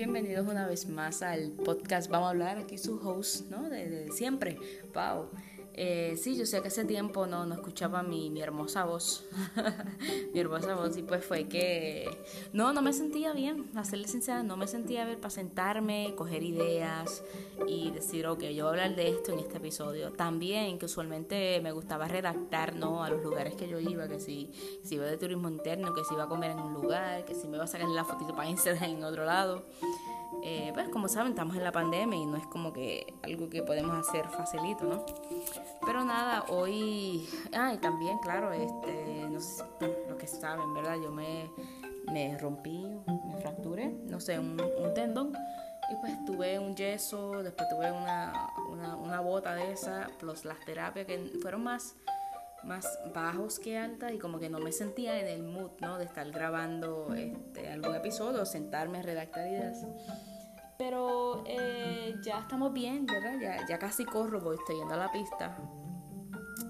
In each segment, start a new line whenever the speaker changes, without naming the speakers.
bienvenidos una vez más al podcast. Vamos a hablar aquí su host, ¿no? De, siempre, Pau. Eh, sí, yo sé que hace tiempo no, no escuchaba mi, mi hermosa voz. mi hermosa voz. Y pues fue que. No, no me sentía bien. A serle sincera, no me sentía bien para sentarme, coger ideas y decir, ok, yo voy a hablar de esto en este episodio. También que usualmente me gustaba redactar, ¿no? A los lugares que yo iba, que si, si iba de turismo interno, que si iba a comer en un lugar, que si me iba a sacar la fotito para Instagram en otro lado. Eh, pues como saben, estamos en la pandemia y no es como que algo que podemos hacer facilito, ¿no? Pero nada, hoy, ah, y también, claro, este, no sé, lo que saben, ¿verdad? Yo me, me rompí, me fracturé, no sé, un, un tendón y pues tuve un yeso, después tuve una, una, una bota de esa, plus las terapias que fueron más más bajos que altas y como que no me sentía en el mood, ¿no? De estar grabando este, algún episodio, sentarme a redactar ideas. Pero eh, ya estamos bien, ¿verdad? Ya, ya casi corro, voy, estoy yendo a la pista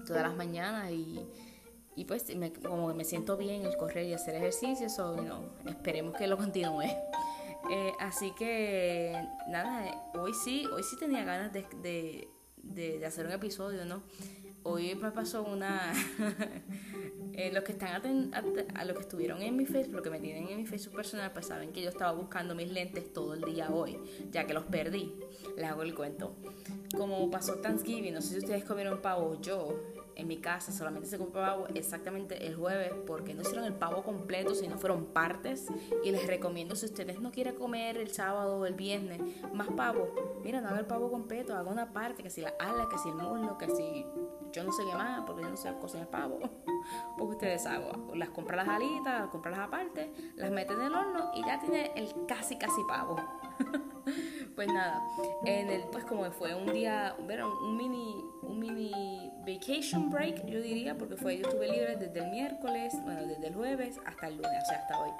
todas las mañanas y, y pues como me siento bien el correr y hacer ejercicio, so, you know, esperemos que lo continúe. Eh, así que nada, hoy sí, hoy sí tenía ganas de, de, de hacer un episodio, ¿no? Hoy me pasó una eh, los que están a, los que estuvieron en mi Facebook los que me tienen en mi Facebook personal pues saben que yo estaba buscando mis lentes todo el día hoy ya que los perdí les hago el cuento como pasó Thanksgiving no sé si ustedes comieron pavo yo en mi casa solamente se compró pavo exactamente el jueves porque no hicieron el pavo completo, sino fueron partes. Y les recomiendo, si ustedes no quieren comer el sábado o el viernes más pavo, mira, no haga el pavo completo, haga una parte, que si la ala, que si el muslo, que si yo no sé qué más, porque yo no sé cocinar pavo. Porque ustedes hagan, las compran las alitas, las compran las aparte, las meten en el horno y ya tiene el casi casi pavo. pues nada, en el, pues como fue un día, un mini, un mini vacation break, yo diría, porque fue, yo estuve libre desde el miércoles, bueno, desde el jueves hasta el lunes, o sea, hasta hoy.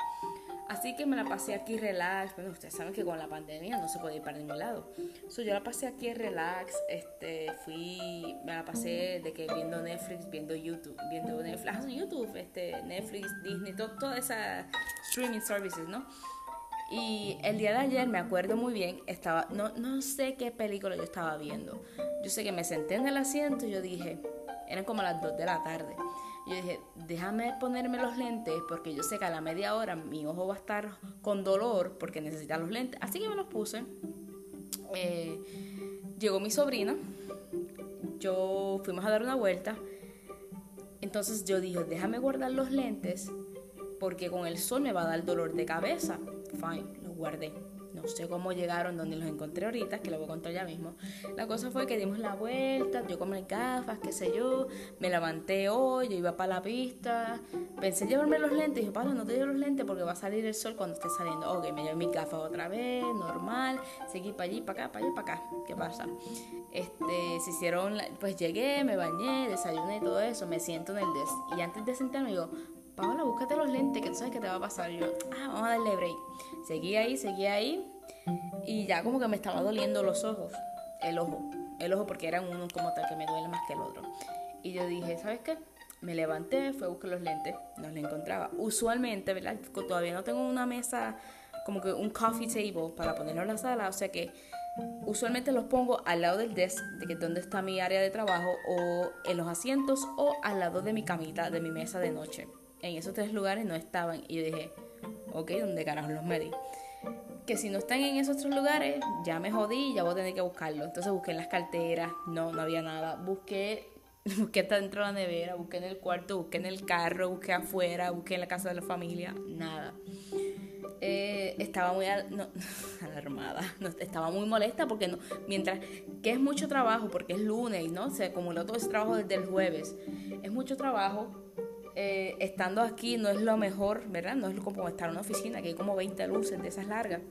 Así que me la pasé aquí relax. Bueno, ustedes saben que con la pandemia no se puede ir para ningún lado. So, yo la pasé aquí relax. Este, fui, me la pasé de que viendo Netflix, viendo YouTube, viendo Netflix, ah, YouTube, este, Netflix, Disney, todas esas streaming services, ¿no? Y el día de ayer, me acuerdo muy bien, estaba, no, no sé qué película yo estaba viendo. Yo sé que me senté en el asiento y yo dije, eran como las 2 de la tarde. Yo dije, déjame ponerme los lentes porque yo sé que a la media hora mi ojo va a estar con dolor porque necesita los lentes. Así que me los puse. Eh, llegó mi sobrina. Yo fuimos a dar una vuelta. Entonces yo dije, déjame guardar los lentes porque con el sol me va a dar dolor de cabeza fine, los guardé. No sé cómo llegaron donde los encontré ahorita, que lo voy a contar ya mismo. La cosa fue que dimos la vuelta, yo con mis gafas, qué sé yo, me levanté hoy, yo iba para la pista, pensé llevarme los lentes, dije, Pablo, no te llevo los lentes porque va a salir el sol cuando esté saliendo. Ok, me llevé mis gafas otra vez, normal, seguí para allí, para acá, para allá, para acá. ¿Qué pasa? Este, se hicieron, pues llegué, me bañé, desayuné y todo eso, me siento en el des. Y antes de sentarme digo, Paola, búscate los lentes, que tú sabes que te va a pasar. yo, ah, vamos a darle break. Seguí ahí, seguí ahí. Y ya como que me estaba doliendo los ojos. El ojo. El ojo porque eran uno como tal que me duele más que el otro. Y yo dije, ¿sabes qué? Me levanté, fui a buscar los lentes, no los encontraba. Usualmente, ¿verdad? Todavía no tengo una mesa, como que un coffee table para ponerlo en la sala, o sea que usualmente los pongo al lado del desk, de donde está mi área de trabajo, o en los asientos, o al lado de mi camita, de mi mesa de noche en esos tres lugares no estaban. Y yo dije, ok, ¿dónde carajo los medí? Que si no están en esos tres lugares, ya me jodí, ya voy a tener que buscarlo. Entonces busqué en las carteras, no, no había nada. Busqué, busqué dentro de la nevera, busqué en el cuarto, busqué en el carro, busqué afuera, busqué en la casa de la familia, nada. Eh, estaba muy alarmada, estaba muy molesta porque no, mientras que es mucho trabajo, porque es lunes, ¿no? Se acumuló todo ese trabajo desde el jueves. Es mucho trabajo eh, estando aquí no es lo mejor, ¿verdad? No es como estar en una oficina, que hay como 20 luces de esas largas.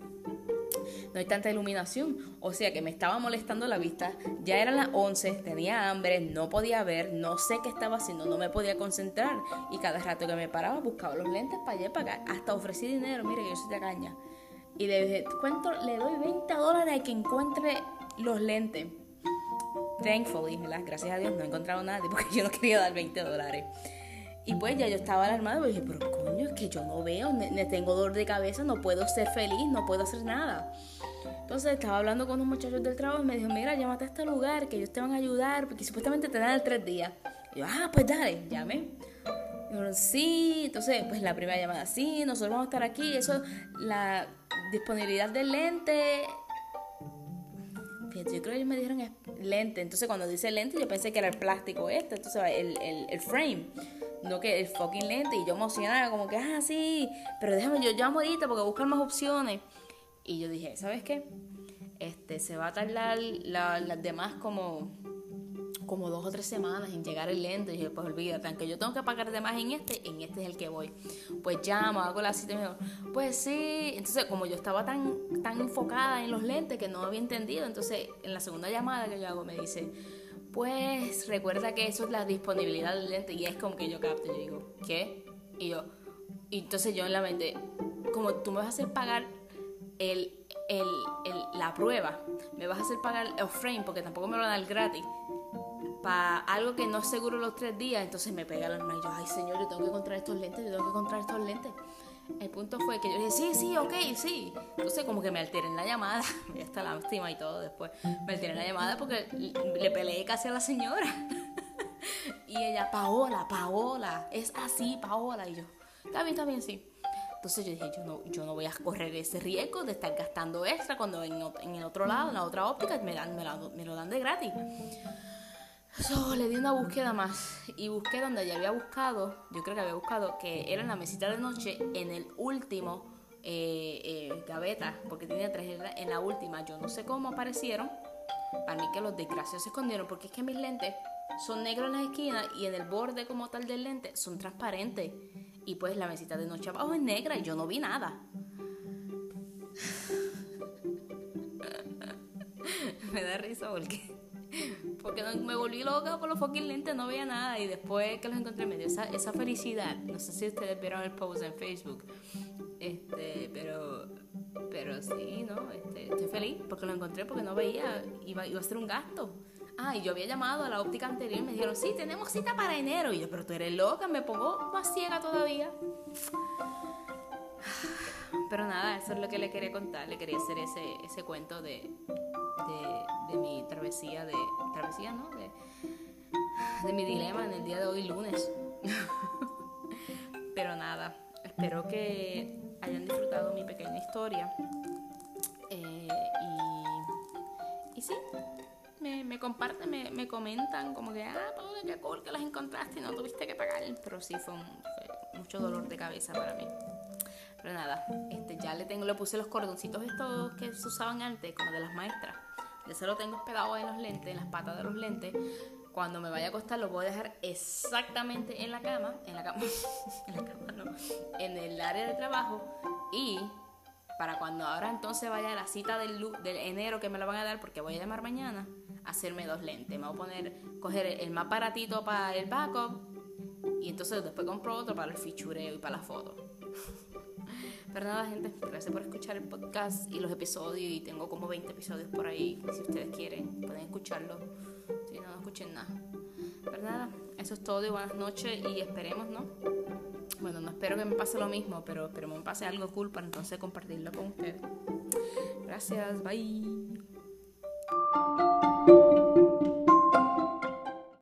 No hay tanta iluminación, o sea que me estaba molestando la vista. Ya eran las 11, tenía hambre, no podía ver, no sé qué estaba haciendo, no me podía concentrar. Y cada rato que me paraba buscaba los lentes para allá para acá. Hasta ofrecí dinero, mire yo soy de caña. Y le dije, cuento, le doy 20 dólares a que encuentre los lentes. Thankfully, gracias a Dios no he encontrado nadie porque yo no quería dar 20 dólares. Y pues ya yo estaba alarmada y dije, pero coño, es que yo no veo, me, tengo dolor de cabeza, no puedo ser feliz, no puedo hacer nada. Entonces estaba hablando con unos muchachos del trabajo y me dijo, mira, llámate a este lugar, que ellos te van a ayudar, porque supuestamente te dan el tres días. Y yo, ah, pues dale, llamé. Y dijeron, sí, entonces, pues la primera llamada, sí, nosotros vamos a estar aquí. Eso, la disponibilidad del lente. Yo creo que ellos me dijeron lente. Entonces, cuando dice lente, yo pensé que era el plástico este, entonces el, el, el frame no que el fucking lente. Y yo emocionada, como que, ah, sí, pero déjame, yo llamo ahorita porque buscar más opciones. Y yo dije, ¿sabes qué? Este, se va a tardar las demás como, como dos o tres semanas en llegar el lente. Y dije, pues olvídate, aunque yo tengo que pagar de más en este, en este es el que voy. Pues llamo, hago la cita y me digo, pues sí. Entonces, como yo estaba tan, tan enfocada en los lentes que no había entendido, entonces en la segunda llamada que yo hago me dice, pues recuerda que eso es la disponibilidad del lente y es como que yo capto, yo digo, ¿qué? Y yo, y entonces yo en la mente, como tú me vas a hacer pagar el, el, la prueba, me vas a hacer pagar el frame porque tampoco me lo dan gratis para algo que no es seguro los tres días, entonces me pega la alma y yo, ay señor, yo tengo que encontrar estos lentes, yo tengo que encontrar estos lentes. El punto fue que yo dije, sí, sí, ok, sí. Entonces como que me alteré en la llamada, ya está la lástima y todo después, me alteré en la llamada porque le peleé casi a la señora. y ella, Paola, Paola, es así, Paola. Y yo, está bien, está bien, sí. Entonces yo dije, yo no, yo no voy a correr ese riesgo de estar gastando extra cuando en, el otro lado, en la otra óptica, me, dan, me, me lo dan de gratis. So, le di una búsqueda más y busqué donde ya había buscado, yo creo que había buscado que era en la mesita de noche en el último eh, eh, gaveta, porque tenía tres en la última, yo no sé cómo aparecieron, para mí que los desgraciados se escondieron, porque es que mis lentes son negros en las esquinas y en el borde como tal del lente son transparentes y pues la mesita de noche abajo es negra y yo no vi nada. Me da risa porque porque me volví loca por los fucking lentes, no veía nada. Y después que los encontré, me dio esa, esa felicidad. No sé si ustedes vieron el post en Facebook. Este, pero, pero sí, ¿no? Este, estoy feliz porque lo encontré porque no veía, iba, iba a ser un gasto. Ah, y yo había llamado a la óptica anterior y me dijeron, sí, tenemos cita para enero. Y yo, pero tú eres loca, me pongo más ciega todavía. Pero nada, eso es lo que le quería contar. Le quería hacer ese, ese cuento de, de, mi travesía, de travesía, ¿no? De, de mi dilema en el día de hoy, lunes. Pero nada, espero que hayan disfrutado mi pequeña historia. Eh, y, y sí, me, comparten, me, me, comentan como que, ah, Paula, qué cool que las encontraste y no tuviste que pagar. Pero sí fue, fue mucho dolor de cabeza para mí. Pero nada, este, ya le tengo, le puse los cordoncitos estos que se usaban antes, como de las maestras. Ya se lo tengo pegado en los lentes, en las patas de los lentes. Cuando me vaya a acostar lo voy a dejar exactamente en la cama, en la cama, en la cama no, en el área de trabajo y para cuando ahora entonces vaya a la cita del, del enero que me lo van a dar porque voy a llamar mañana, hacerme dos lentes. Me voy a poner, coger el más baratito para el backup y entonces después compro otro para el fichureo y para la foto. Pero nada, gente, gracias por escuchar el podcast y los episodios. Y tengo como 20 episodios por ahí. Si ustedes quieren, pueden escucharlo. Si no, no escuchen nada. Pero nada, eso es todo y buenas noches. Y esperemos, ¿no? Bueno, no espero que me pase lo mismo, pero espero que me pase algo cool para entonces compartirlo con ustedes. Gracias, bye.